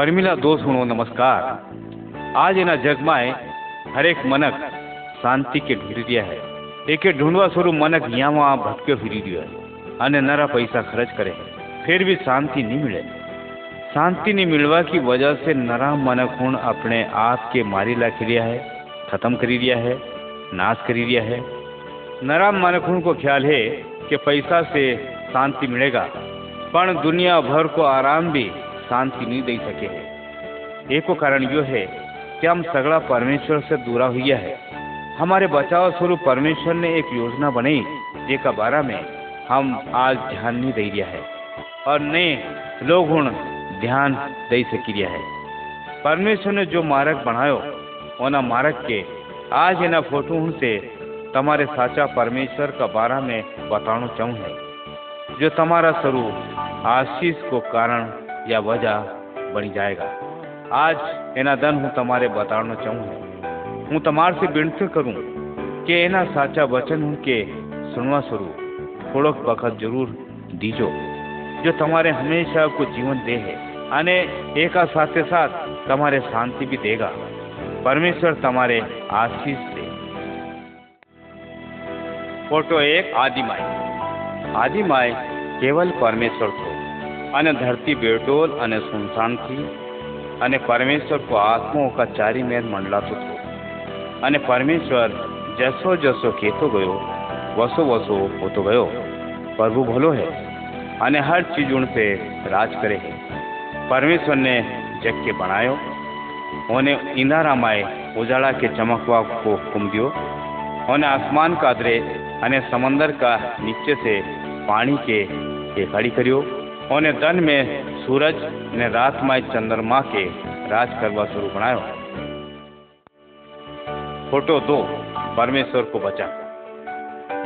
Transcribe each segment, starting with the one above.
परमिला दोस्त हूँ नमस्कार। आज इना એના જગમાં હરેક मनक शांति के ढूंढ दिया है। एक ढूंढवा शुरू मनक यहाँ वहाँ भटके फिर दिया है अने नरा पैसा खर्च करे फिर भी शांति नहीं मिले। शांति नहीं मिलवा की वजह से नरा मनक हूँ अपने आप के मारी ला क्रिया है, खत्म कर दिया है, नाश कर दिया है। नरा मनक हूँ को ख्याल है कि पैसा से शांति मिलेगा पर दुनिया भर को आराम भी शांति नहीं दे सके। है एक कारण यो है कि हम सगड़ा परमेश्वर से दूरा हुआ है। हमारे बचाव स्वरूप परमेश्वर ने एक योजना बनाई जेका बारे में हम आज ध्यान नहीं दे रहा है और नए लोग ध्यान दे सक रहा है। परमेश्वर ने जो मार्ग बनायो, ओना मार्ग के आज एना फ़ोटो से तुम्हारे साचा परमेश्वर का बारे में बताना चाहूँ है। जो तुम्हारा स्वरूप आशीष को कारण या वजह बनी जाएगा आज एना दन हूँ તમારે बताना चाहूँ है હું તમારથી વિનંતી કરું કે એના સાચા વચન હું કે સુનવા સ્વરૂપ થોડોક વખત જરૂર દીજો જો તમારે હંમેશા को जीवन दे है અને એકા સાથે સાથ તમારે શાંતિ भी देगा પરમેશ્વર તમારે આશીષ દે ફોટો એક આદિમાય આદિમાય કેવલ પરમેશ્વર છો અને ધરતી બેડોલ અને સુનસાન थी અને પરમેશ્વર को આત્માઓ का ચારી મેર મંડલાતો હતો અને પરમેશ્વર જસો જસો કહેતો ગયો વસો વસો હોતો ગયો प्रभु भलो है અને हर चीज उन पे राज करे है परमेश्वर ने जग के बनायो उन्हें इंदारामाए उजाला के चमकवा को हुक्म दियो उन्हें आसमान का अदरे અને समंदर का नीचे से पानी के एकाड़ी करियो उन्हें दन में सूरज ने रात में चंद्रमा के राज करवा शुरू बनायो। फ़ोटो दो, परमेश्वर को वचन।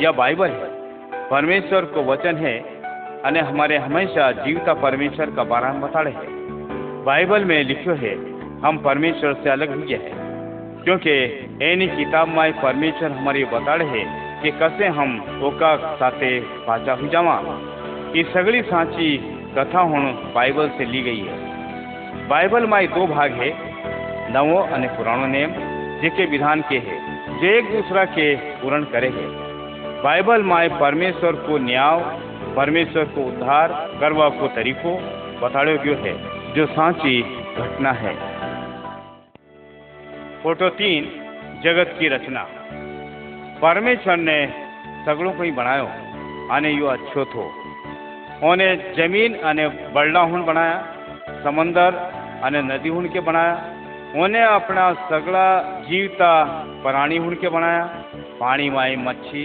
यह बाइबल है। परमेश्वर को वचन है અને हमारे हमेशा जीवता परमेश्वर का बारे में बताड़े है। बाइबल में लिखो है, हम परमेश्वर से अलग हुए हैं, क्योंकि एनी किताब में परमेश्वर हमारी बताड़े है कि कसे हम ओका साथे पाचा हो जावा। ये सगड़ी सांची कथा हूँ बाइबल से ली गई है। बाइबल में दो भाग है, नवो अने पुराणो नेम जेके विधान के है, जो एक दूसरा के पूर्ण करे है। बाइबल माए परमेश्वर को न्याय परमेश्वर को उद्धार, करवा को तरीको बताड़ो गयो है, जो सांची घटना है। फ़ोटो तीन, जगत की रचना। परमेश्वर ने सगड़ों को ही बनायो, आने यो अच्छो थो। ओने जमीन અને बरड़ा हुन बनाया समंदर અને नदी हुन के बनाया ओने अपना सगड़ा जीवता प्राणी हुन के बनाया पानी माई मच्छी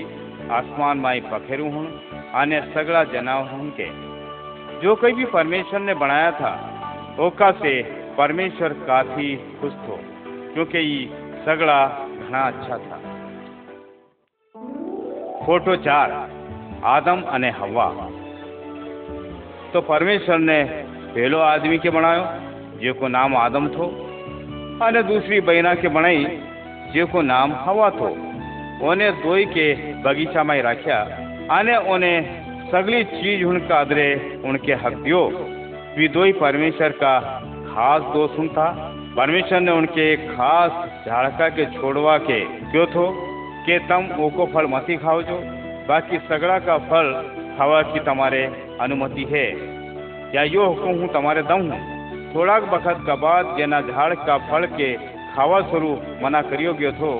आसमान माई पखेरु हुन અને सगड़ा जनावर हुन के जो कोई भी परमेश्वर ने बनाया था ओका से परमेश्वर काफी खुश थो क्योंकि ये सगड़ा घना अच्छा था फोटो चार आदम અને हवा तो परमेश्वर ने पहलो आदमी के बनायो કે को नाम आदम थो થો दूसरी बहना के बनाई બણાઈ को नाम हवा थो। ઓને दोई के बगीचा में रखा आने ઓને सगली चीज़ उनका आदरे उनके हक दियो। विदोई परमेश्वर का खास दोस्त था। परमेश्वर ने उनके एक खास झाड़का के छोड़वा के क्यों थो? के तम ओको फल मती खाओ जो, बाकी सगड़ा का फल खावा की તમારે अनुमति है या यो हुक्म हूँ તમારે દઉં हूँ થોડાક વખત का बाद જેના ઝાડ का फल के खावा स्वरूप मना करियो गयो थो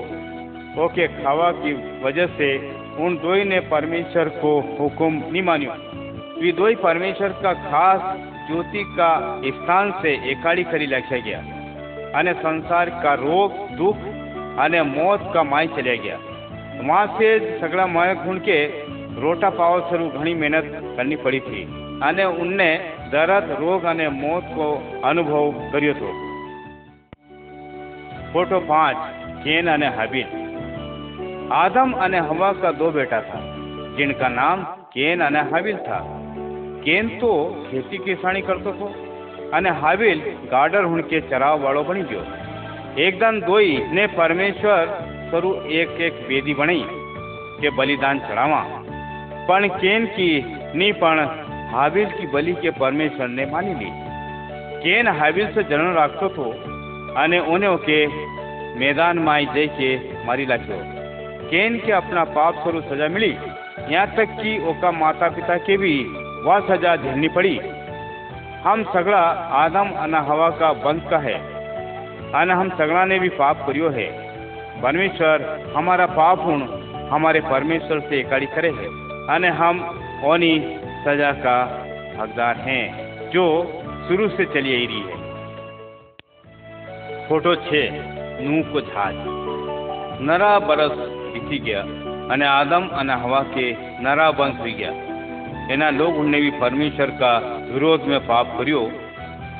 ओके खावा की वजह से उन दोई ने परमेश्वर को हुक्म नहीं मानियो वे दोई परमेश्वर का खास ज्योति का स्थान से एकाड़ी करी लख्या गया અને संसार का रोग दुख અને मौत का माय चले गया वहाँ से सगड़ा माय खून के રોટા પાવો શરૂ ઘણી मेहनत करनी पड़ी थी અને ઉનને દર્દ રોગ અને મોત કો અનુભવ કર્યો હતો. ફોટો પાંચ કેન અને હાબિલ आदम અને હવા કા દો બેટા થા, જિનકા નામ કેન અને હાબિલ થા. કેન તો ખેતી કિસાણી કરતો હતો અને હાબિલ ગાર્ડર હુણકે ચરાવ વાળો બની ગયો. એકદમ દોઈ ને પરમેશ્વર સ્વરૂપ એક એક વેદી બની કે બલિદાન ચડાવવા पण केन की नी पण हाविल की बलि के परमेश्वर ने मानी ली। केन हाविल से जनन राखतो तो अने ओने ओके मैदान माई जय के मारी लाखो केन के अपना पाप स्वरूप सजा मिली, यहाँ तक कि ओका माता पिता के भी वह सजा झेलनी पड़ी। हम सगड़ा आदम अना हवा का वंश का है, अन हम सगड़ा ने भी पाप करियो है। परमेश्वर हमारा पाप हूँ हमारे परमेश्वर से एकाड़ी करे है। अने हम ओनी सजा का हकदार हैं जो शुरू से चली आई रही है फोटो छः नूह को जहाज नरा बरस बीती गया અને આદમ અને હવા કે નરા વંશ હોઈ ગયા એના લોકોને બી પરમેશ્વર કા વિરોધ में पाप કર્યો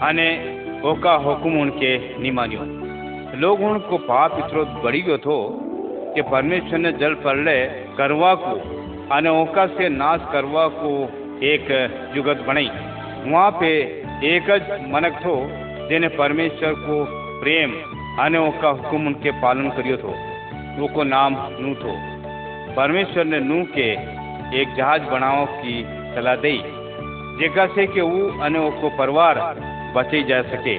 અને ઓકા હુકમ उनके नहीं मानियो लोग उनको पाप इतरो बढ़ी गयो थो कि परमेश्वर ने जल प्रलय करवा अनोखा ओका से नाश करवा को एक जुगत बनाई वहाँ पे एक मनक थो, जिन्हें परमेश्वर को प्रेम अने ओका उनके पालन करियो थो। वो को नाम नू थो। परमेश्वर ने नू के एक जहाज़ बनाओ की सलाह दी जगह से के वो अने ओको परिवार बचे जा सके।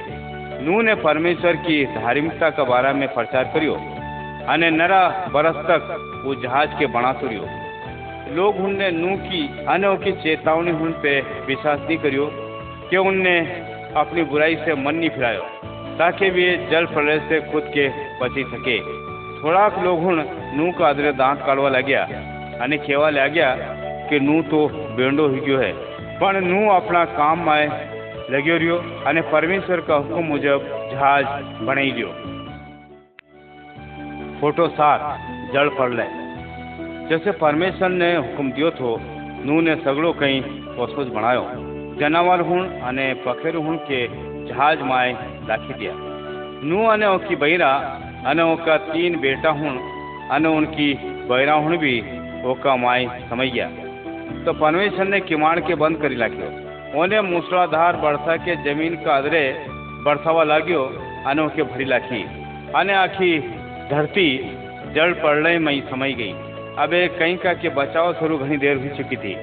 नू ने परमेश्वर की धार्मिकता के बारे में प्रचार करियो, अने नरा बरस तक वो जहाज़ के बना सुरियो लोग उनने नू की अनोखी चेतावनी उन पे विश्वास नहीं करियो कि उनने अपनी बुराई से मन नहीं फिरायो, ताकि वे जल प्रलय से खुद के बची सके। थोड़ा लोग हूँ नू का आदरे दांत काढ़वा लग गया अने खेवा लग गया कि नू तो बेंडो ही क्यों है। पर नू अपना काम में लगे रियो अने परमेश्वर का हुक्म मुजब जहाज़ बनाई गयो फ़ोटो सात, जल प्रलय जैसे परमेश्वर ने हुक्म दियो थो नू ने सगड़ो कहीं ओसोज बनायो जनावर हुण अने पखेरु हुण के जहाज़ माए राखी दिया। नू अने ओकी बहिरा, अने ओका तीन बेटा हुण, अने उनकी बहरा हुण भी ओका माई समझ गया तो परमेश्वर ने किमाड़ के बंद करी लाख्यो ओने मूसलाधार बरसा के ज़मीन का अदरे बरसावा लाग्यो, अने ओके भरी लाखी अने आखी धरती जल प्रलय में ही अब एक कहीं का के बचाव शुरू घनी देर हुई चुकी थी।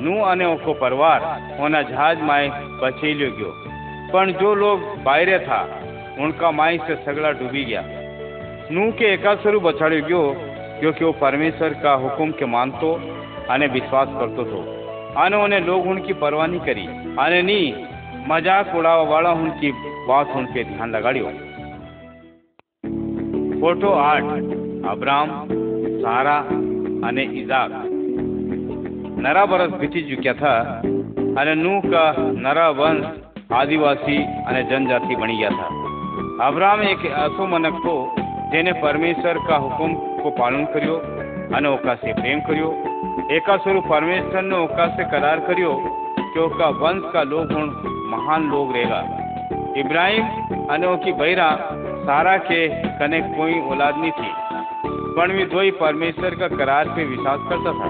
नू अने ओको परिवार, ओना जहाज़ माए बचे लियो गयो। पण जो लोग बाहरे था, उनका माई से सगड़ा डूबी गया। नू के एकासरु बचाड़ो गयो, क्योंकि वो परमेश्वर का हुक्म के मानतो अने विश्वास करतो तो। अने उन्हें लोग उनकी परवाह नहीं करी। अने नी, मज़ाक उड़ावा वाला उनकी बात उन पे ध्यान लगाड़ियो। फ़ोटो आठ, अब्राम। सारा अने इजाक नरा बरस बीती चुक्या था अने नूह का नरा वंश आदिवासी अने जनजाति बनी गया था अब्राम एक ऐसो मनक तो જેને પરમેશ્વર કા હુકમ को पालन કર્યો અને ઓકા से प्रेम કર્યો एका स्वरूप परमेश्वर ने ओका से करार करियो कि ओका वंश का लोग गुण महान लोग रहेगा इब्राहिम अने ओकी बहरा सारा के कने कोई औलाद नहीं थी दोई परमेश्वर का करार पे विश्वास करता था।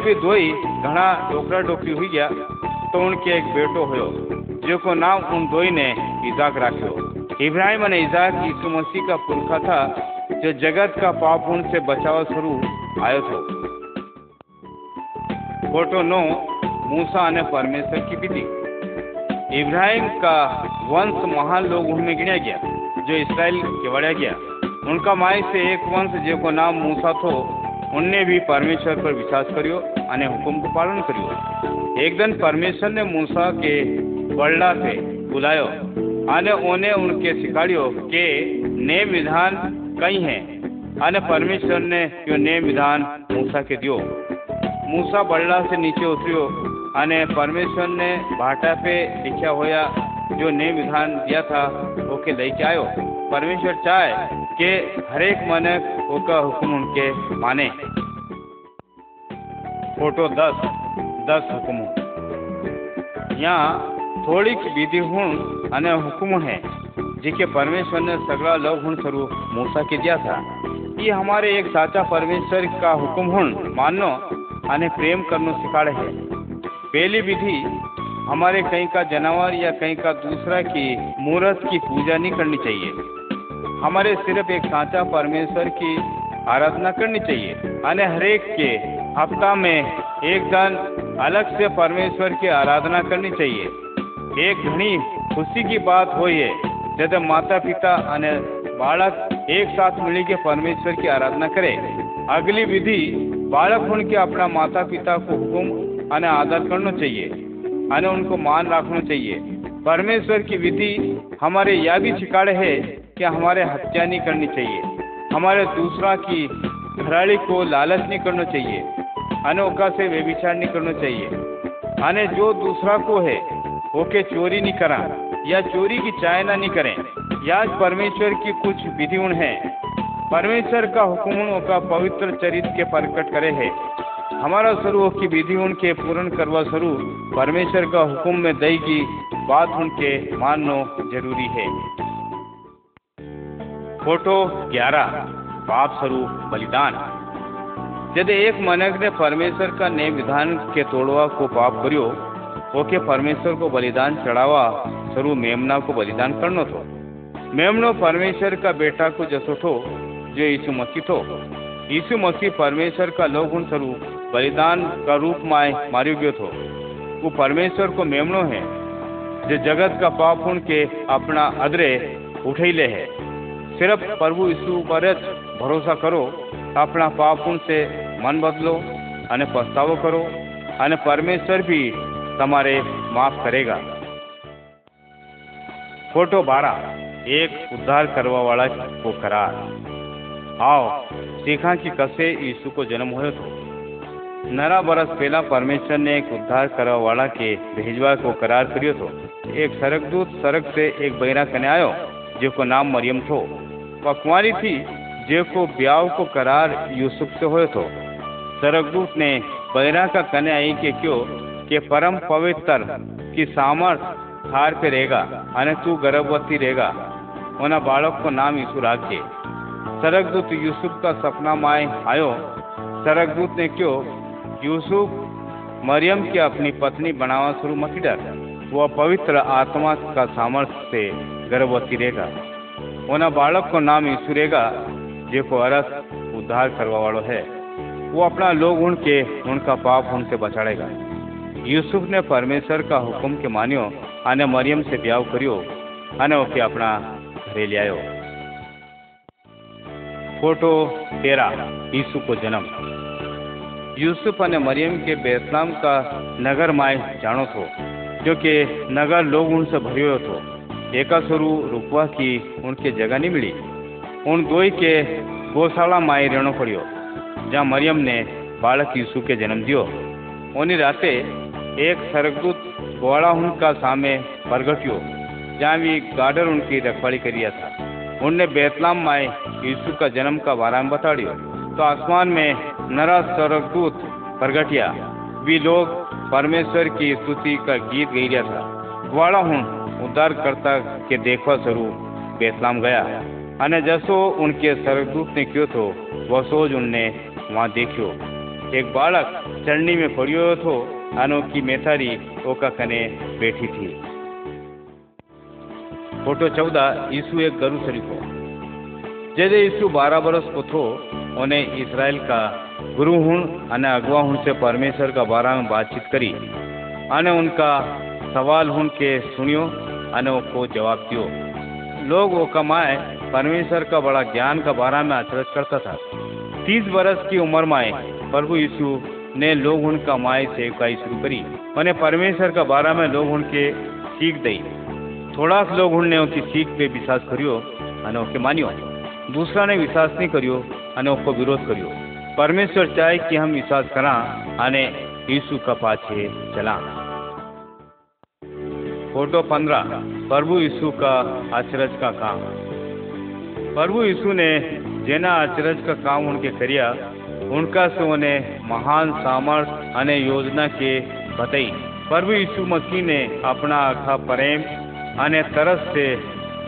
भी दोई घना डोकरा डोकरी हुई गया तो उनके एक बेटो हो जो को नाम उन दोई ने इजाक राख्यो। इब्राहिम और इजाक यीशु मसीह का पुरखा था, जो जगत का पाप से बचाव स्वरूप आयो थो। फ़ोटो नो, मूसा અને परमेश्वर की विधि। इब्राहिम का वंश महान लोग उनमें गिना गया, जो इसराइल के बढ़ा गया। उनका माई से एक वंश जो को नाम मूसा थो उनने भी परमेश्वर पर विश्वास करियो અને हुक्म को पालन करियो एक दिन परमेश्वर ने मूसा के बल्ला से बुलायो અને ઓને उनके सिखाड़ियो के नेम विधान कई हैं અને परमेश्वर ने यो नेम विधान मूसा के दियो मूसा बल्ला से नीचे उतरियो અને परमेश्वर ने भाटा पे लिखा होया जो नेम विधान दिया था ओके लेके आयो परमेश्वर चाहे के हरेक मनक ओका हुक्म उनके माने। फ़ोटो दस दस हुक्म। यहाँ थोड़ी विधि हूँ अने हुक्म है, जिके परमेश्वर ने सगड़ा लोग हूँ स्वरूप मूसा के दिया था। ये हमारे एक साचा परमेश्वर का हुक्म हूँ मानो अने प्रेम करनो सिखाड़े है। पहली विधि, हमारे कहीं का जानवर या कहीं का दूसरा की मूर्त की पूजा नहीं करनी चाहिए। हमारे सिर्फ़ एक साँचा परमेश्वर की आराधना करनी चाहिए। अने हरेक के हफ़्ता में एक दिन अलग से परमेश्वर की आराधना करनी चाहिए। एक घनी खुशी की बात हो जब माता पिता अने बालक एक साथ मिली के परमेश्वर की आराधना करे। अगली विधि, बालक उनके अपना माता पिता को हुक्म अने आदर करना चाहिए अने उनको मान रखना चाहिए। परमेश्वर की विधि हमारे यह भी छिकाड़े है कि हमारे हत्या नहीं करनी चाहिए। हमारे दूसरा की घराड़ी को लालच नहीं करना चाहिए। अनोखा से व्यभिचार नहीं करना चाहिए। अने जो दूसरा को है ओके चोरी नहीं करा, या चोरी की चायना नहीं करें। या परमेश्वर की कुछ विधिगुण है। परमेश्वर का हुक्म का पवित्र चरित्र के प्रकट करे है। हमारा स्वरूप की विधि उनके पूर्ण करवा स्वरूप परमेश्वर का हुक्म में दई की बात उनके मानना ज़रूरी है। फ़ोटो ग्यारह पाप स्वरूप बलिदान। यदि एक मनक ने परमेश्वर का नियम विधान के तोड़वा को पाप करियो, ओके परमेश्वर को बलिदान चढ़ावा, स्वरूप मेमना को बलिदान करनो थो मेमनो परमेश्वर का बेटा को जसो थो जो यीशु मसीह थो यीशु मसीह परमेश्वर का लोगुण स्वरूप, बलिदान का रूप में मारियो गयो थो। वो परमेश्वर को मेमनो है, जो जगत का पाप उन के अपना अदरे उठैले है। सिर्फ प्रभु यीशु पर જ ભરોસા કરો આપણા પાપુણ से મન બદલો અને પસ્તાવો કરો અને પરમેશ્વર भी તમારે माफ करेगा फोटो बारह एक उद्धार करवा वाला को करार आओ सीखा कि कसे यीशु को जन्म हुए तो नरा बरस पहला परमेश्वर ने एक उद्धार करवा वाला के भेजवा को करार करियो तो एक सरकदूत सड़क से एक बहरा कने आयो जो को नाम मरियम थो पकवारी थी जेको ब्याह को करार यूसुफ से हुए तो सरगदूत ने बहरा का कने आई के क्यों के परम पवित्र की सामर्थ थार पे रहेगा, अने तू गर्भवती रहेगा। उन्हें बालक को नाम यीशु राख। राखे सरगदूत यूसुफ का सपना माए आयो। सरगदूत ने क्यों, यूसुफ मरियम की अपनी पत्नी बनावा शुरू मत डर। वह पवित्र आत्मा का सामर्थ्य से गर्भवती रहेगा। उना बालक को नाम यीशु रहेगा जो को अरस उद्धार करवा वालों है वो अपना लोग उनके उनका पाप उनसे बचाड़ेगा યુસુફ ને પરમેશ્વર કા હુકમ કે માન્યો અને મરિયમ से ब्याह કર્યો અને ઓકે આપણા ઘરે લ્યાયો फोटो तेरह यीशु को जन्म यूसुफ અને मरियम के बेतलाम का नगर माय जानो थो जो कि नगर लोग उनसे भरियो थो एका स्वरू रुकवा की उनके जगह नहीं मिली उन दोई के गौशाला माए रहना पड़ियो, जहाँ मरियम ने बालक यीशु के जन्म दियो। उन्हीं राते एक सरगदूत घोड़ा उनका सामे प्रगट्यो, जहाँ भी गार्डर उनकी रखवाली करिया था। उनने बेतलाम माए यीशु का जन्म का बारे में बताड़ियो। तो आसमान में नरा स्वर्गदूत प्रगटिया। भी लोग परमेश्वर की स्तुति का गीत गैरिया था। ग्वाड़ा हूँ उद्धार करता के देखवा स्वरूप बेसलाम गया। अने जसो उनके सर्वदूत ने क्यों थो, वह सोज उनने वहाँ देखियो। एक बालक चढ़नी में पड़ियो थो, अनोखी मेथारी ओका कने बैठी थी। फ़ोटो चौदह यीशु एक गरु शरीफ जैसे यीशु बारह बरस को थो, उन्हें इसराइल का गुरु हूँ अने अगवा हूँ से परमेश्वर का बारे में बातचीत करी। अने उनका सवाल हूँ के सुनियो अनोखो जवाब दियो। लोग वो कमाए, परमेश्वर का बड़ा ज्ञान का बारे में आचरित करता था। तीस बरस की उम्र में प्रभु यीशु ने लोग उनका माए सेवकाई शुरू करी मैंने परमेश्वर का बारे में लोग उनके सीख दई थोड़ा सा लोग उनने उनकी सीख पे विश्वास करियो, अनोखे मानियो। दूसरा ने विश्वास नहीं करियो, अनोखो विरोध करियो। परमेश्वर चाहे कि हम विश्वास करा अने यीशु का पाछे चला। फ़ोटो पंद्रह, प्रभु यीशु का अचरज का काम। प्रभु यीशु ने जेना अचरज का काम उनके करिया, उनका से उन्हें महान सामर्थ अने योजना के बताई। प्रभु यीशु मसीह ने अपना आखा प्रेम अने तरस से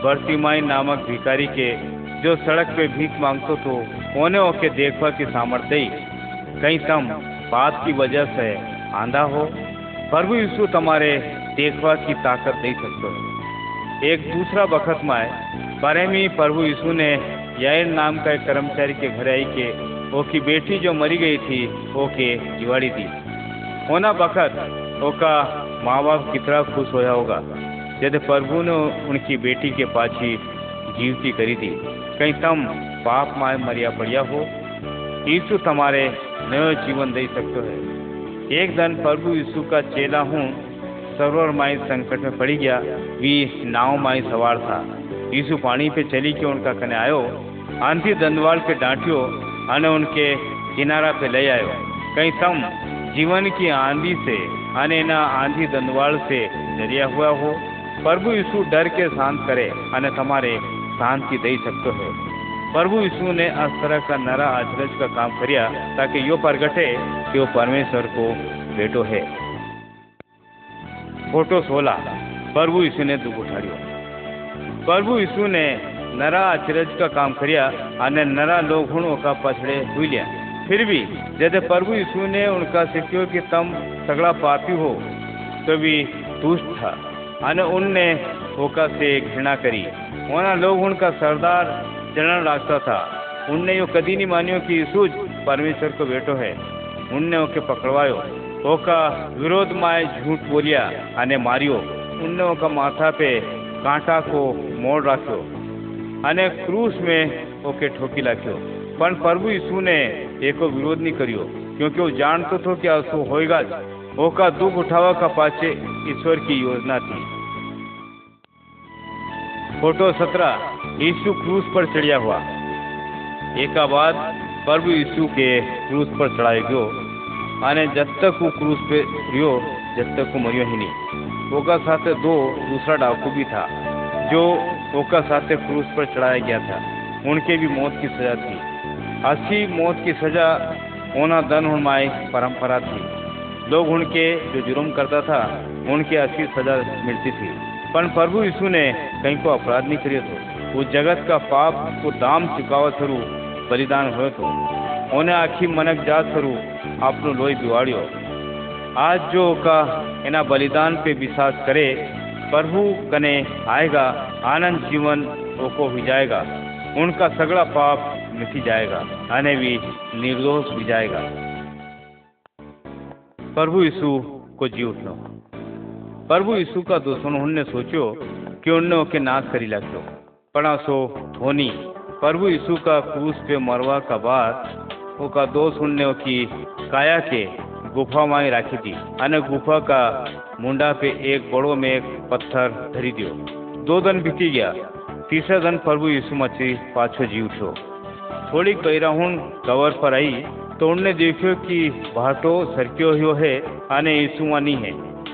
बर्तिमाई नामक भिखारी के, जो सड़क पे भीख मांगतो तो उन्हें ओके देखवा की सामर्थ दी कहीं तम बात की वजह से आंधा हो। प्रभु यीशु तुम्हारे देखवा की ताकत दे सकते। एक दूसरा वक्त में बारे में प्रभु यीशु ने यार नाम का एक कर्मचारी के घर आई के वो की बेटी जो मरी गई थी, ओके जिवाड़ी दी। होना बखत ओका माँ बाप कितना खुश होया होगा यदि प्रभु ने उनकी बेटी के पाछी जीवती करी थी कहीं तम पाप माए मरिया पड़िया हो, यीशु तुम्हारे नयो जीवन दे सकते है। एक दिन प्रभु यीशु का चेला हूँ सरोवर माई संकट में पड़ी गया। वी नाव माई सवार था। यीशु पानी पे चली के उनका कने आयो। आंधी दंडवाल के डांटियो अने उनके किनारा पे ले आयो। कहीं तम जीवन की आंधी से अने ना आंधी दंडवाल से डरिया हुआ हो। प्रभु यीशु डर के शांत करे अने तुम्हारे शांति दे सकते हो। प्रभु यीशु ने इस तरह का नरा आचरज का काम करिया ताकि यो प्रगटे कि वो परमेश्वर को बेटो है। फ़ोटो सोलह प्रभु यीशु ने दुख उठाड़ियो। प्रभु यीशु ने नरा आचरज का काम करिया अने नरा लोग हुणों का पछड़े हुई लिया। फिर भी जब प्रभु यीशु ने उनका सिक्यो कि तुम सगड़ा पापी हो तो भी दुष्ट था। अने उनने होका से घृणा करी। वहाँ लोग उनका सरदार जनरल लागता था। उनने यो कदी नहीं मानियो कि यीशु परमेश्वर को बेटो है। उनने ओके पकड़वायो। ओका विरोध माए झूठ बोलिया अने मारियो। उनने ओका माथा पे कांटा को मोड़ राख्यो। अने क्रूस में ओके ठोकी लाख्यो। पण प्रभु यीशु ने एको विरोध नहीं करियो, क्योंकि वो जानतो तो कि असो होएगा ओका दुख उठावा का पाचे ईश्वर की योजना थी। फ़ोटो सत्रह, यीशु क्रूस पर चढ़िया हुआ। एक बाद प्रभु यीशु के क्रूस पर चढ़ाए गयो। अने जब तक वो क्रूस पे रियो, जब तक वो मरियो ही नहीं। ओका साथ दो दूसरा डाकू भी था, जो ओका साथ क्रूस पर चढ़ाया गया था। उनके भी मौत की सजा थी। अच्छी मौत की सजा होना दन उनमाई परंपरा थी। लोग उनके जो जुर्म करता था, उनके अच्छी सजा मिलती थी। पर प्रभु यीशु ने कहीं को अपराध नहीं करियो तो वो जगत का पाप को दाम चुकावा थरू बलिदान हो तो। उन्हें आखी मनक जात थरू आपनो लोही बिवाड़ियो। आज जो का एना बलिदान पे विश्वास करे, प्रभु कने आएगा, आनंद जीवन ओको हो जाएगा। उनका सगड़ा पाप मिटी जाएगा, आने भी निर्दोष भी जाएगा। प्रभु यीशु को जी उठलो प्रभु यीशु का दुश्मन उनने सोचो कि उनने ओके नाश करी लाख्यो। पड़ा सो धोनी, प्रभु यीशु का क्रूस पे मरवा का बाद ओका दोष उनने की काया के गुफा में राखी थी। अने गुफा का मुंडा पे एक बड़ो में एक पत्थर धरी दियो। दो दिन बीती गया। तीसरे दिन प्रभु यीशु मछली पाछो जी उठो थोड़ी कैराहून कवर पर आई तो उनने देखो कि भाटो सरक्यो हुयो है अने यीशु नहीं है।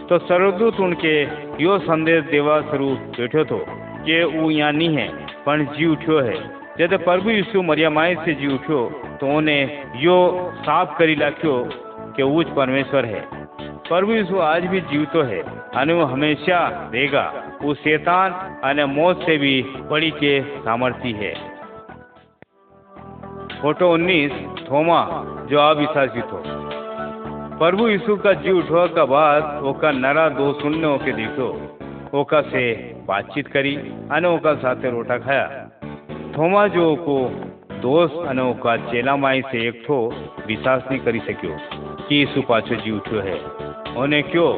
तो सर्वदूत उनके यो संदेश देवा शुरू बैठो तो कि वो यहाँ नहीं है पर जी उठ्यो है। जब प्रभु यीशु मरिया माई से जी उठ्यो तो उन्हें यो साफ़ करी लाख्यो कि उच परमेश्वर है। प्रभु यीशु आज भी जीवतो है, अने वो हमेशा रहेगा। वो शैतान अने मौत से भी बड़ी के सामर्थ्य है। फ़ोटो 19 थोमा, जो अविश्वासी थो प्रभु यीशु का जी उठवा का बाद ओका नरा दो सुनने ओके देखो। ओका से बातचीत करी, अने ओका साथे रोटा खाया। थोमा जो को दोस्त अने ओका चेला माई से एक थो विश्वास नहीं करी सक्यो। कि यीशु पाछो जी उठ्यो है। उन्हें क्यों,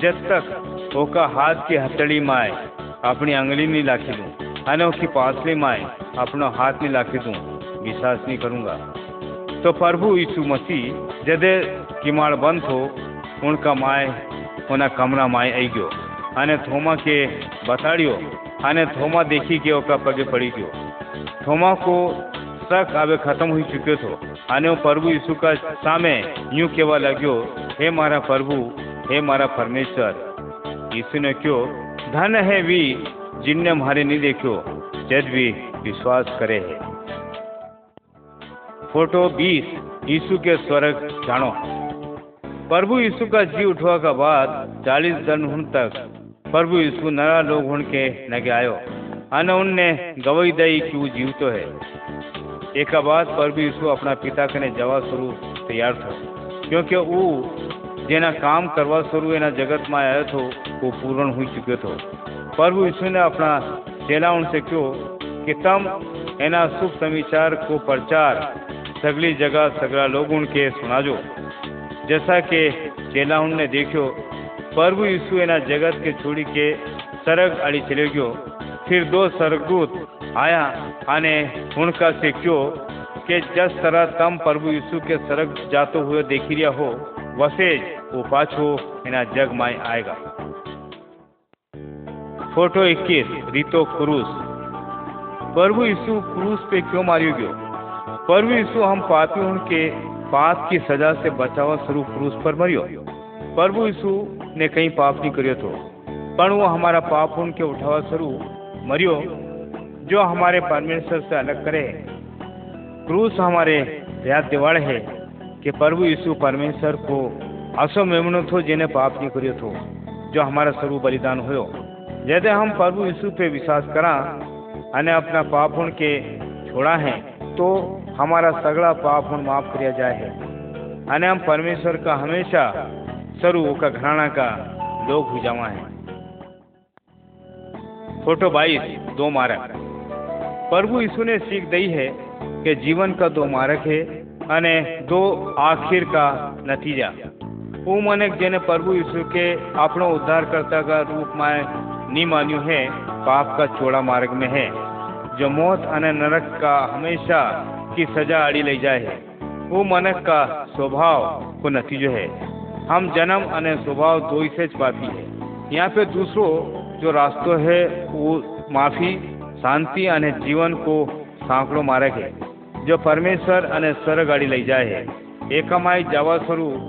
जब तक ओका हाथ की हथड़ी माए, अपनी अंगली नहीं लाखी दूँ अने उसकी पासली माए, अपना हाथ नहीं लाखी दूँ, विश्वास नहीं करूँगा। तो प्रभु यीशु मसीह, जदे किमाड़ बंद हो उनका माए, उना कमरा माए आई गयो। अने थोमा के बताड़ियो अने थोमा देखी के ओका पगे पड़ी गयो। थोमा को शक आवे खत्म हो चुक्यो थो। वो प्रभु यीशु का सामे यूँ केवा लग्यो, हे मारा प्रभु, हे मारा परमेश्वर, यीशु ने क्यों धन है वी, जिनने हमारे नहीं देखो जद भी विश्वास करे है? फ़ोटो 20 यीशु के स्वर्ग जानो। प्रभु यीशु का जी उठवा का बाद चालीस दिन हुन तक प्रभु यीशु नरा लोग हुन के नगे आयो। अने उनने गवई दई कि वो जीवतो है। एक बाद प्रभु यीशु अपना पिता कने जवा शुरू तैयार था। क्योंकि वो करवा शुरू एना जगत में आयो थो वो पूर्ण हो चुके थो। प्रभु यीशु ने अपना चेला उनसे क्यों कि तम एना शुभ समाचार को प्रचार, सगली जगह सगला लोग उनके सुनाजो। जैसा कि चेला उनने देखो प्रभु यीशु एना जगत के छोड़ी के सरग अड़ी चले गयो। फिर दो सरगदूत आया आने उनका से क्यों कि जिस तरह तम प्रभु यीशु के सरग जाते हुए देखी रिया हो, वसे वो पाछो एना जग माय आएगा। फ़ोटो 21 रीतो क्रूस। प्रभु यीशु क्रूस पे क्यों मारियो गयो? प्रभु यीशु हम पापी उनके पाप की सजा से बचावा स्वरूप क्रूस पर मरियो। प्रभु यीशु ने कहीं पाप नहीं करियो तो पर वो हमारा पाप उनके उठावा स्वरूप मरियो, जो हमारे परमेश्वर से अलग करे। क्रूस हमारे याद दिवाड़ है कि प्रभु यीशु परमेश्वर को असो मेमनो थो, जिन्हें पाप नहीं करियो थो, जो हमारा स्वरूप बलिदान होयो। यदि हम प्रभु यीशु पे विश्वास करा अने अपना पाप उनके छोड़ा है तो हमारा सगड़ा पाप उन माफ़ किया जाए है। अने हम परमेश्वर का हमेशा स्वरूप का घराना का लोग हो जावा है। फ़ोटो बाईस दो मारक। प्रभु यीशु ने सीख दी है कि जीवन का दो मारक है अने दो आखिर का नतीजा। वो मनक जेने प्रभु यीशु के अपनो उद्धारकर्ता का रूप में नहीं मान्यू है, पाप का चौड़ा मार्ग में है, जो मौत अने नरक का हमेशा की सजा अड़ी ले जाए है। वो मनक का स्वभाव को नतीजो है। हम जन्म अने स्वभाव दो ही से पापी है। यहाँ पे दूसरो जो रास्तो है वो माफी शांति अने जीवन को सांकड़ो मार्ग है जो परमेश्वर अने स्वर्ग आड़ी લઈ જાય છે એકમાઈ જવા સ્વરૂપ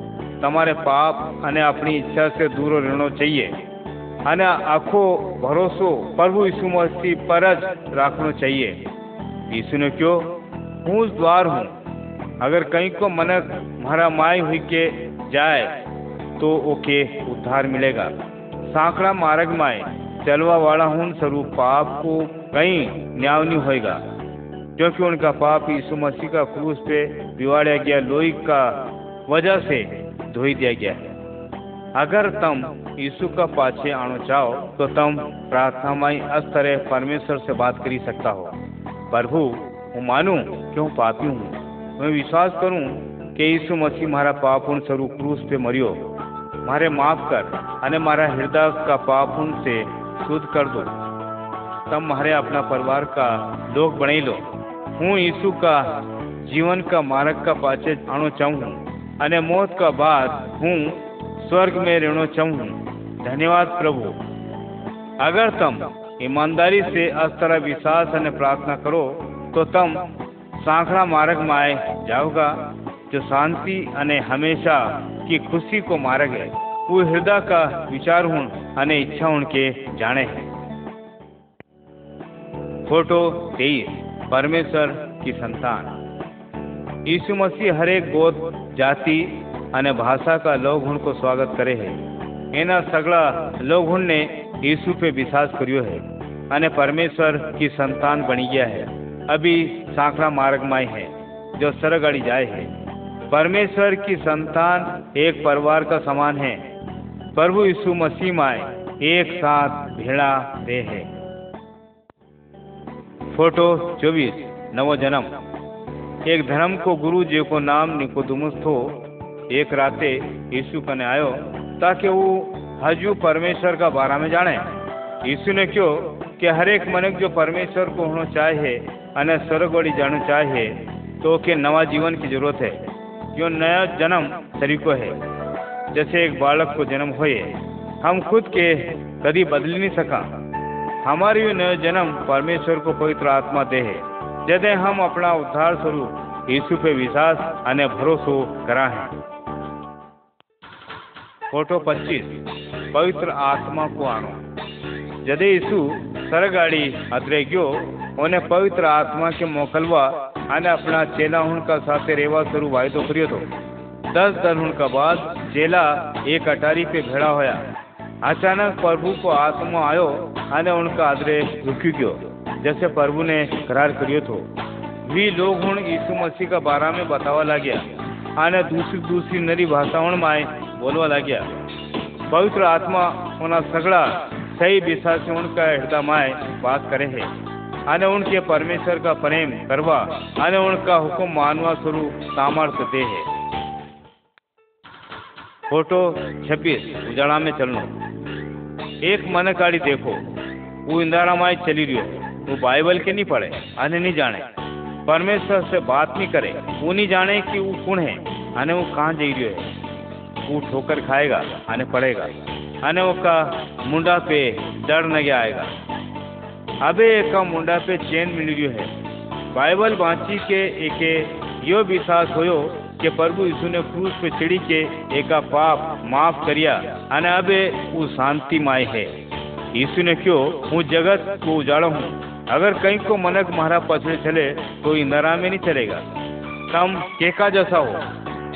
તમારે પાપ અને આપણી ઈચ્છા से दूर રહેણો चाहिए અને આખો ભરોસો પ્રભુ ઈસુ મસીહ પર જ રાખવો चाहिए यीशु ने क्यों हूँ द्वार हूँ अगर कहीं को मनक मारा माई हुई के जाए तो ओके उद्धार मिलेगा सांकड़ा मार्ग माए चलवा वाला हूँ स्वरूप पाप को कहीं न्याय नहीं होएगा क्योंकि उनका पाप यीशु मसीह का क्रूस पे बिवाड़ा गया लोही का वजह से धोई दिया गया है अगर तुम यीशु का पाछे आना चाहो तो तुम प्रार्थना में इस तरह परमेश्वर से बात करी सकता हो प्रभु હું માનું કે હું પાપી હું હું વિશ્વાસ કરું કે ઈસુ મસીહ મારા પાપ उन स्वरूप क्रूस पे मरियो मारे माफ कर અને મારા हृदय का पाप से शुद्ध कर दो तब मारे अपना परिवार का लोग बने लो हूँ यीशु का जीवन का मार्ग का पाचे आना चाहूँ અને मौत का बाद हूँ स्वर्ग में रहना चाहूँ धन्यवाद प्रभु अगर तुम ईमानदारी से इस तरह विश्वास અને प्रार्थना करो तो तुम सांखड़ा मार्ग में आए जाओगा जो शांति અને हमेशा की खुशी को मार्ग है वो हृदय का विचार हूँ અને इच्छा उनके जाने हैं फोटो तेईस परमेश्वर की संतान यीशु मसीह हर एक गोद जाति અને ભાષા का लोग को स्वागत करे है એના સગળા लोग ने यीशु पे विश्वास करियो है અને परमेश्वर की संतान बनी गया है अभी सांकड़ा मार्ग में है जो सरगड़ी जाए है परमेश्वर की संतान एक परिवार का समान है। प्रभु यीशु मसीह माए, एक साथ भेड़ा दे है। फ़ोटो चौबीस नवो जन्म एक धर्म को गुरु जी को नाम निकोदमुस थो। एक राते यीशु कने आयो, ताकि वो हजू परमेश्वर का बारे में जाने। यीशु ने क्यों कि हर एक मनक जो परमेश्वर को होना चाहिए अने स्वर्ग वाली जाना चाहिए तो के नवा जीवन की ज़रूरत है। जो नया जन्म तरीको है जैसे एक बालक को जन्म होए हम खुद के कभी बदल नहीं सका हमारी ये नया जन्म परमेश्वर को पवित्र आत्मा दे है जदे हम अपना उद्धार स्वरूप यीशु पे विश्वास અને ભરોસો करा है फोटो 25 पवित्र आत्मा को आनो जदे यीशु सरगाड़ी अदरे गयो उन्हें पवित्र आत्मा के मोकलवा અને अपना चेला उनका साथे रेवा स्वरूप वायदो करियो तो दस दिन उनका बाद चेला एक अटारी पे भेड़ा होया अचानक प्रभु को आत्मा आयो અને उनका आदरे रुकी गयो जैसे प्रभु ने करार करियो तो वी लोग हूँ यीशु मसीह का बारे में बतावा लाग्या અને दूसरी दूसरी नरी भाषाओं में बोलवा लाग्या पवित्र आत्मा उन्हें सगड़ा सही दिशा से उनका हृदय में बात करे है અને उनके परमेश्वर का प्रेम करवा અને उनका हुक्म मानवा स्वरूप सामर्थ्य दे है फोटो छब्बीस उजाड़ा में चलनो एक मन काढ़ी देखो वो इंदारामाय चली रही वो बाइबल के नहीं पढ़े अने नहीं जाने परमेश्वर से बात नहीं करे वो नहीं जाने कि वो कौन है अने वो कहाँ जा रही है वो ठोकर खाएगा अने पड़ेगा अने वो का मुंडा पे डर नहीं आएगा अबे एक मुंडा पे चैन मिल रही है। बाइबल वांची के एक यो विश्वास होयो कि प्रभु यीशु ने क्रूस पे चढ़ी के एका पाप माफ़ करिया अने अबे वो शांति माय है। यीशु ने क्यों, हूँ जगत को उजाड़ो हूँ। अगर कहीं को मनक मारा पछड़े चले तो इंदरा में नहीं चलेगा। तम केका जैसा हो।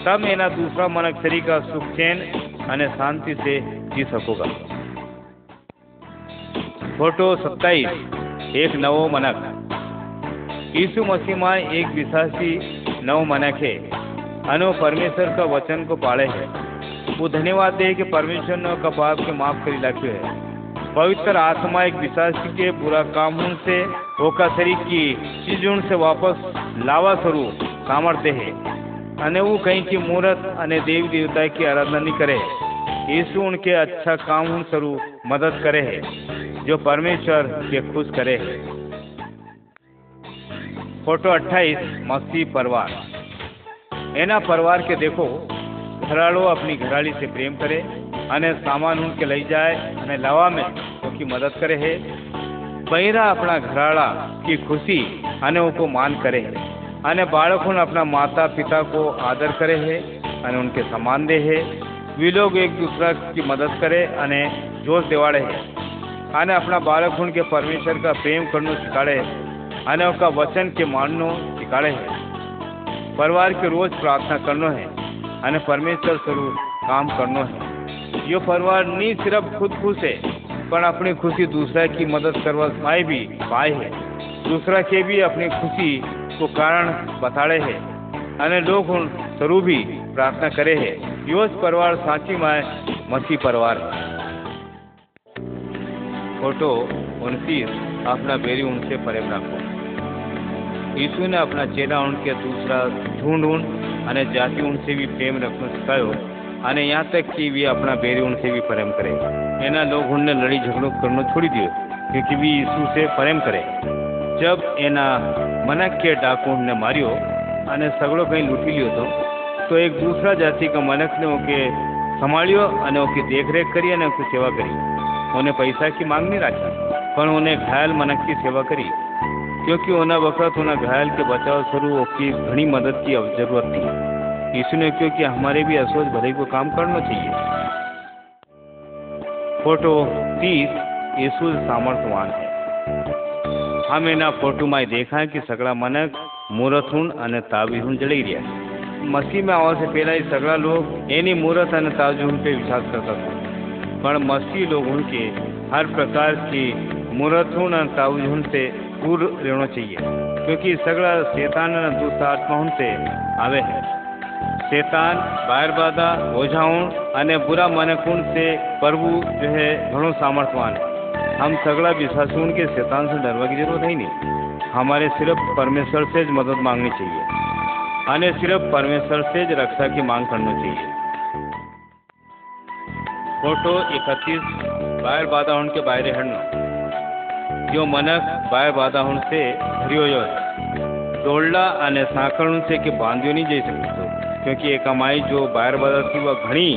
तब एना दूसरा मनक शरीर का सुख चैन अने शांति से जी सकोगा। फ़ोटो सत्ताईस, एक नवो मनक। यीशु मसीह में एक विश्वासी नव मनक है। अनो परमेश्वर का वचन को पाले है। वो धन्यवाद दे कि परमेश्वर ने का पाप के माफ़ करी लाख्यो है। पवित्र आत्मा एक विश्वासी के बुरा काम से ओका शरीर की चीज़ों से वापस लावा स्वरूप सामर्थ्य है। अने वो कहीं की मूर्त अने देवी देवता की आराधना नहीं करे। यीशु उनके अच्छा काम स्वरूप मदद करे है। जो परमेश्वर के खुश करे। फ़ोटो 28 मस्ती परिवार। एना परिवार के देखो घराड़ो अपनी घराड़ी से प्रेम करे, अने सामान उनके ले जाए, अने लवा में उनकी मदद करे है। बहिरा अपना घराड़ा की खुशी अने उनको मान करे है। अने बाड़कों अपना माता पिता को आदर करे है, अने उनके सम्मान दे है। वे लोग एक दूसरा की मदद करे, अने जोश दिवाड़े है। आने अपना बालक के परमेश्वर का प्रेम करना सिखाड़े। है आने उनका वचन के मानना सिखाड़े है। परिवार के रोज प्रार्थना करना है। आने परमेश्वर स्वरूप काम करना है। यो परिवार नहीं सिर्फ़ खुद खुश है, पर अपनी खुशी दूसरा की मदद करवा पाए भी पाए है। दूसरा के भी अपनी खुशी को कारण बताड़े है। अने लोग उन स्वरूप भी प्रार्थना करे है। योज परिवार सांची माए मसी परिवार है। मसीह परिवार है फोटो उनतीस अपना बेरी उनसे प्रेम रखो यीशु ने अपना चेला उनके दूसरा ढूंढ उन अने जाति उनसे भी प्रेम रखना सिखायो अने यहाँ तक कि वे अपना बेरी उनसे भी प्रेम करे एना लोग उनने लड़ी झगड़ो करना छोड़ी दियो क्योंकि वे यीशु से प्रेम करे जब एना मनक के डाकू ने मारियो अने सगड़ो कहीं लूटी लियो तो तो एक दूसरा जाति का मनक ने ओके संभाळियो અને ઓકી દેખરેખ કરી અને ઓકી સેવા કરી उन्हें पैसा की मांग नहीं रखी। पर उन्हें घायल मनक की सेवा करी। क्योंकि उन्हें वक्त उन्हें घायल के बचाव स्वरूप की घनी मदद की ज़रूरत थी इसने क्योंकि हमारे भी असोच भरे को काम करना चाहिए। फ़ोटो तीस, यीशु सामर्थवान है। हम इना फ़ोटो में देखा है कि सगड़ा मनक मूर्त हूँ अने ताबी हूँ जड़ी रिया मसीह में आवाज़ से पहला ही सगड़ा लोग, एनी मूरत अने ताजू पे विश्वास करता था। पर मसीह लोगों के हर प्रकार की और तावीहुन से दूर रहना चाहिए, क्योंकि सगड़ा शैतान और दुष्ट आत्माओं से आवे है। शैतान ओझाओं અને बुरा मनकुन से प्रभु जो है घणो सामर्थवान है। हम सगड़ा विश्वासुओं के शैतान से डरवा की ज़रूरत है नहीं। हमारे सिर्फ़ परमेश्वर से मदद मांगनी चाहिए, अने सिर्फ़ परमेश्वर से रक्षा की मांग करनी चाहिए। इकतीस बाधा होने के बाहर हटना जो बाहर बाधा होने से भरियो जो है। डोलडा अने साकड़ से कि बांधियो नहीं जा सकते, क्योंकि एक कमाई जो बाहर बाधा थी वह घनी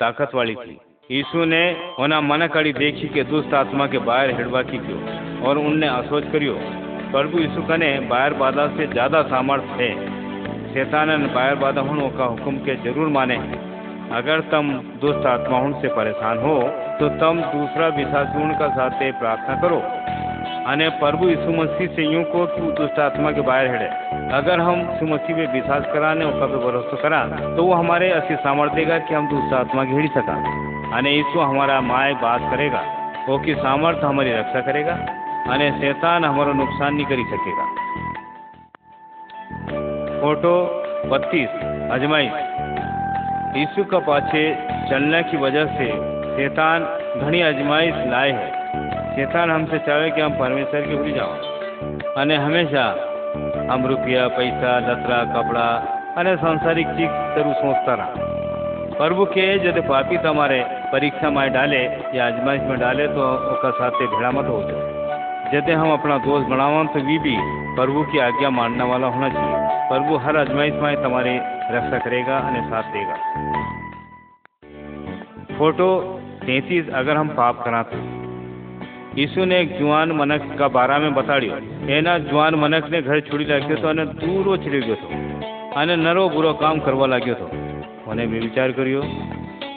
ताकत वाली थी। यीशु ने होना मन कड़ी देखी के दुष्ट आत्मा के बाहर हिड़वा की क्यों? और उनने असोच करियो, प्रभु यीशु कने बाहर बाधा से ज़्यादा सामर्थ्य है। शैतान बाहर बाधा होने का हुक्म के ज़रूर माने अगर तुम दुष्ट आत्माओं से परेशान हो तो तुम दूसरा विश्वासुओं का साथ प्रार्थना करो। अने प्रभु यीशु मसीह से यूँ को कि दुष्ट आत्मा के बाहर हिड़े। अगर हम यीशु मसीह पे विश्वास कराने उसका पे भरोसा करा तो वो हमारे ऐसी सामर्थ्य देगा कि हम दुष्ट आत्मा की हिड़ी सका अने यीशु हमारा माए बात करेगा, वो की सामर्थ हमारी रक्षा करेगा। अने शैतान हमारा नुकसान नहीं करी सकेगा। फ़ोटो बत्तीस अजमाइश यीशु का पाछे चलने की वजह से शैतान घनी अजमाइश लाए है। शैतान हमसे चाहे कि हम परमेश्वर के भूली जाओ। अने हमेशा हम रुपया, पैसा, लतरा, कपड़ा अने सांसारिक चीज़ ज़रूर सोचता रहा। प्रभु के यदि पापी तुम्हारे परीक्षा में डाले या आजमाइश में डाले तो उसका साथ भेड़ा मत हो यदि हम अपना दोस्त बनावा तो वी भी प्रभु की आज्ञा मानने वाला होना चाहिए। प्रभु हर आजमाइश में तुम्हारी रक्षा करेगा और साथ देगा फोटो तैतीस अगर हम पाप करा तो यीशु ने एक जुआन मनक का बारा में बताड़ियो एना जुआन मनक ने घर छोड़ी लाग्यो तो અને દૂરો ચડી ગયો હતો અને નરો બુરો કામ કરવા લાગ્યો હતો મને भी विचार करियो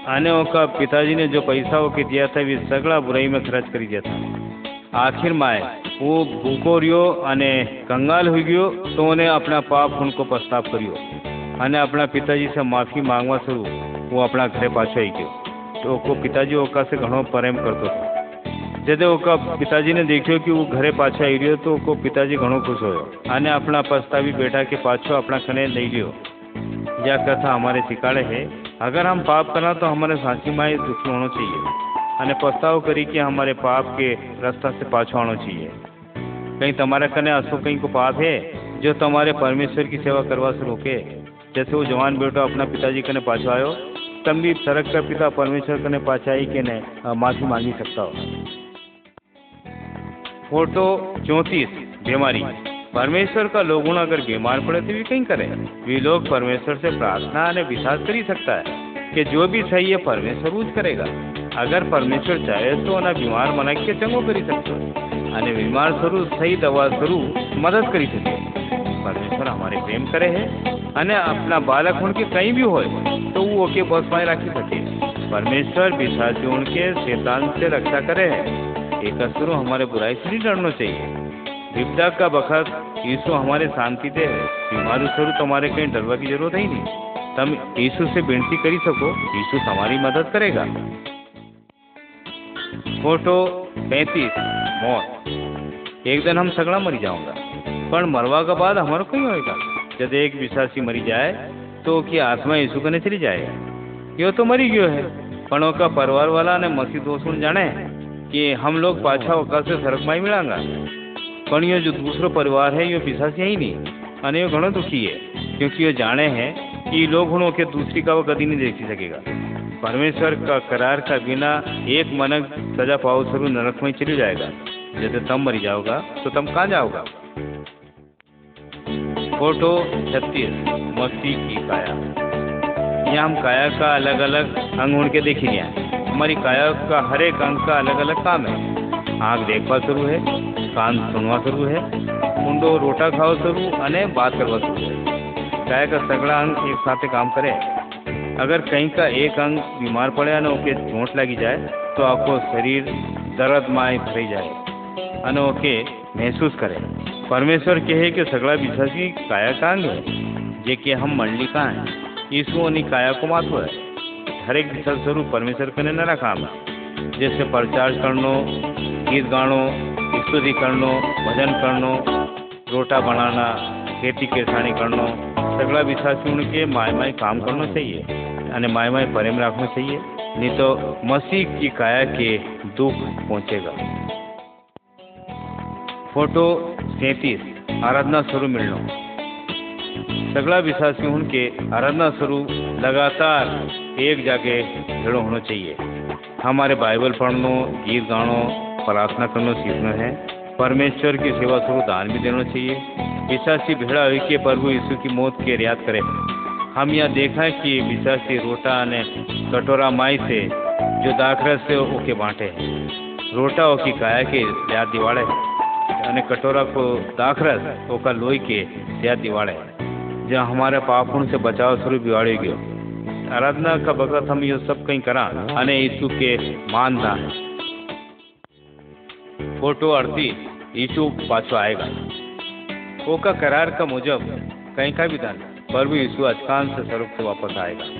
आने ओका पिताजी ने जो पैसा ओके दिया था वे सगड़ा बुराई में खर्च कर दिया था आखिर में वो भूखो रियो અને कंगाल हो गयो तो उन्हें अपना पाप उनको पछताव करियो અને अपना पिताजी से माफी मांगवा शुरू वो अपना घरे पाछो आई गयो तो को पिताजी ओका से घणो प्रेम करतो હતો जदे ओका पिताजी ने देखियो कि वो घरे पाछो आई रियो तो को पिताजी घणो खुश होयो અને अपना पछतावी बेटा के पाछो अपना कने लई लियो यह कथा हमारे सिखाड़े है अगर हम पाप करा तो हमारे साथी माई दुखी होना चाहिए અને પસ્તાવો કરી કે हमारे पाप के रास्ता से पाछो आना चाहिए कहीं तुम्हारे कने असो कहीं को पाप है जो तुम्हारे परमेश्वर की सेवा करवा से रोके जैसे वो जवान बेटा अपना पिताजी कने पाछो आयो तम भी सरक का पिता परमेश्वर कने पाछा आई के ने अ, माफी मांगी सकता हो फोटो चौंतीस बीमारी परमेश्वर का लोगों अगर बीमार पड़े तो भी कहीं करे वे लोग परमेश्वर से प्रार्थना અને विश्वास કરી सकता है कि जो भी सही है परमेश्वर वो જ करेगा अगर परमेश्वर चाहे तो ना बीमार मना के चंगो કરી શકતો અને બીમાર સ્વરૂપ સહી દવા સ્વરૂપ મદદ કરી શકે परमेश्वर हमारे प्रेम करे है, अने अपना बालक उनके कहीं भी हो तो वो ओके बस में रखी सके। परमेश्वर पिशाची उनके शैतान से रक्षा करे है। एक असुर हमारे बुराई से नहीं डरना चाहिए। विपदा का बखत यीशु हमारे शांति दे है। बीमारी स्वरूप तो तुम्हारे कहीं डरवा की ज़रूरत ही नहीं। तुम यीशु से विनती करी सको यीशु हमारी मदद करेगा। फ़ोटो पैंतीस, मौत। एक दिन हम सगड़ा मरी जाऊँगा। पर मरवा के बाद हमारा कोई होएगा जब एक विश्वासी मरी जाए तो की आत्मा यीशु कने चली जाएगा यो तो मरी गयो है पण का परिवार वाला ने मसीह दोस्तों जाने कि हम लोग पाछा वकाल से सरक में मिलांगा પણ ये जो दूसरो परिवार है ये पिशाच ही नहीं અને ये घणो दुखी है क्योंकि ये जाने हैं कि ये लोग उन्हों के दूसरी का वो कभी नहीं देखी सकेगा परमेश्वर का करार का बिना एक मनक सजा पाओ स्वरूप नरक में चली जाएगा जैसे तुम मरी जाओगा तो तुम कहाँ जाओगा फ़ोटो छत्तीस मस्ती की काया। यहाँ हम काया का अलग अलग अंग उड़ के देखी हमारी काया का हर एक अंग का अलग अलग काम है। आँख देखवा शुरू है, कान सुनवा शुरू है, मुंडो रोटा खावा शुरू, अने बात करवा शुरू है। काया का सगड़ा अंग एक साथ काम करे। अगर कहीं का एक अंग बीमार पड़े ना ओके चोट लगी जाए तो आपको शरीर, दर्द, माए भरी जाए। अने ओके महसूस करें। परमेश्वर कहे कि सगड़ा विश्वासी है, जे कि हम मंडली का है यीशु आणि काया को महत्व है। हर एक विश्वास स्वरूप परमेश्वर कने काम है जैसे प्रचार करनो, गीत गानो, स्तुति करनो, भजन करनो, रोटा बनाना, खेती किसानी करनो सगड़ा विश्वासियों के माय माय काम करना चाहिए અને माय माय प्रेम रखना चाहिए, नहीं तो मसीह की काया के दुख पहुंचेगा। फ़ोटो सैतीस, आराधना स्वरूप मिलनो। सगड़ा विश्वासियों के आराधना स्वरूप लगातार एक जाके भेड़ो होना चाहिए। हमारे बाइबल पढ़नो, गीत गानो, प्रार्थना करना सीखना है। परमेश्वर की सेवा स्वरूप दान भी देना चाहिए। विश्वासी भेड़ा हुई के प्रभु यीशु की मौत के रियाद करे। हम यह देखा है कि विश्वासी रोटा ने कटोरा माई से जो दाखरस से ओके बांटे रोटा ओकी काया के याद दिवाड़े અને कटोरा को दाखरस ओका लोई के याद दिवाड़े है जो हमारे पापों से बचाव स्वरूप दिवाड़ी गयो आराधना का बखत हम ये सब कहीं करा અને यीशु के मानना है फोटो अड़तीस यीशु पाछो आएगा ओका करार का मुजब कहीं का भी दान प्रभु यीशु अचकान से स्वरूप से वापस आएगा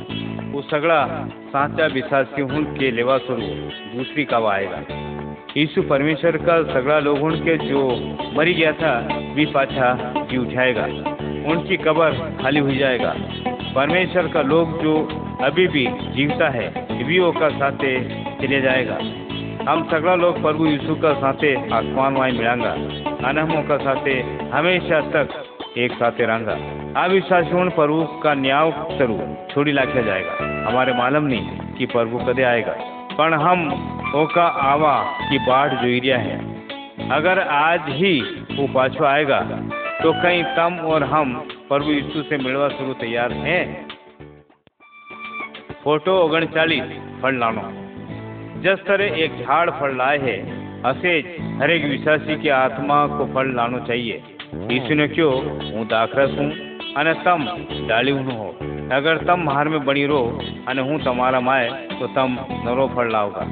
वो सगड़ा साचा विश्वासी हूं के लेवा स्वरूप दूसरी कब आएगा यीशु परमेश्वर का सगड़ा लोगों के जो मरी गया था, भी पाछा जी उठाएगा। उनकी कबर खाली हो जाएगा। परमेश्वर का लोग जो अभी भी जीवता है, भी का साथे चले जाएगा। हम सगड़ा लोग प्रभु यीशु का साथे आसमान वाई मिलांगा। अनहमो का साथे हमेशा तक एक साथे रहेंगे। अविश्वास प्रभु का न्याय स्वरूप छोड़ी लाखा जाएगा। हमारे मालूम नहीं कि प्रभु कदे आएगा। पर हम ओका आवा की बाट जोई रिया है अगर आज ही वो पाछो आएगा तो कहीं तम और हम प्रभु यीशु से मिलवा शुरू तैयार हैं फोटो ओगणचालीस फल लानो जिस तरह एक झाड़ फल लाए है ऐसे हर एक विश्वासी की आत्मा को फल लानो चाहिए यीशु ने क्यों हूँ दाखरस हूँ અને તમ ડાળીનું હો અગર તમ માર में बनी रहो અને હું તમારા माए तो तम नरो फल लाओगा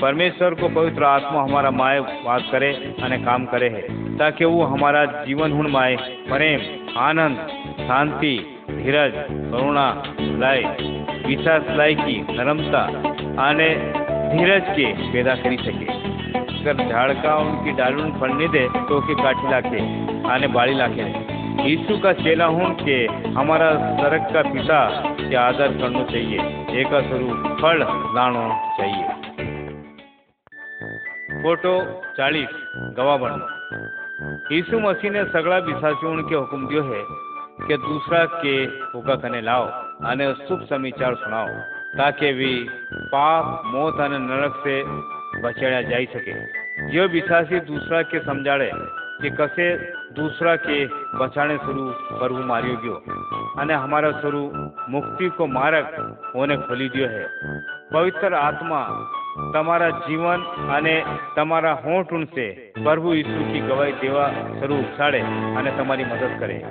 परमेश्वर को पवित्र आत्मा हमारा माए बात करे અને काम करे है ताकि वो हमारा जीवन हुण माए प्रेम आनंद शांति धीरज करुणा लाए विश्वास लायकी नरमता અને धीरज के पैदा કરી શકે अगर झाड़का उनकी डालून फल नहीं दे तो उसकी काठी लाके आने बाड़ी लाके यीशु का चेला हूँ के हमारा सड़क का पिता के आदर करना चाहिए। एक स्वरूप फल लानो चाहिए। फ़ोटो चालीस गवा बनो। यीशु मसीह ने सगड़ा बिसाचून के हुक्म दियो है कि दूसरा के हुका कने लाओ अने शुभ समाचार सुनाओ, ताकि वे पाप, मौत अने नरक से बचेड़ा जा सके। जो विश्वासी दूसरा के समझाड़े कि कसे दूसरा के बचाने शुरू प्रभु मारियो गयो અને અમારા સ્વરૂપ મુક્તિ કો માર્ગ ઓને ખોલી દો હે. પવિત્ર આત્મા તમારા જીવન અને તમારા હોઠ ઉણસે પ્રભુ ઈસુ કી ગવાહી દેવા શરૂ ઉછાળે અને તમારી મદદ કરે.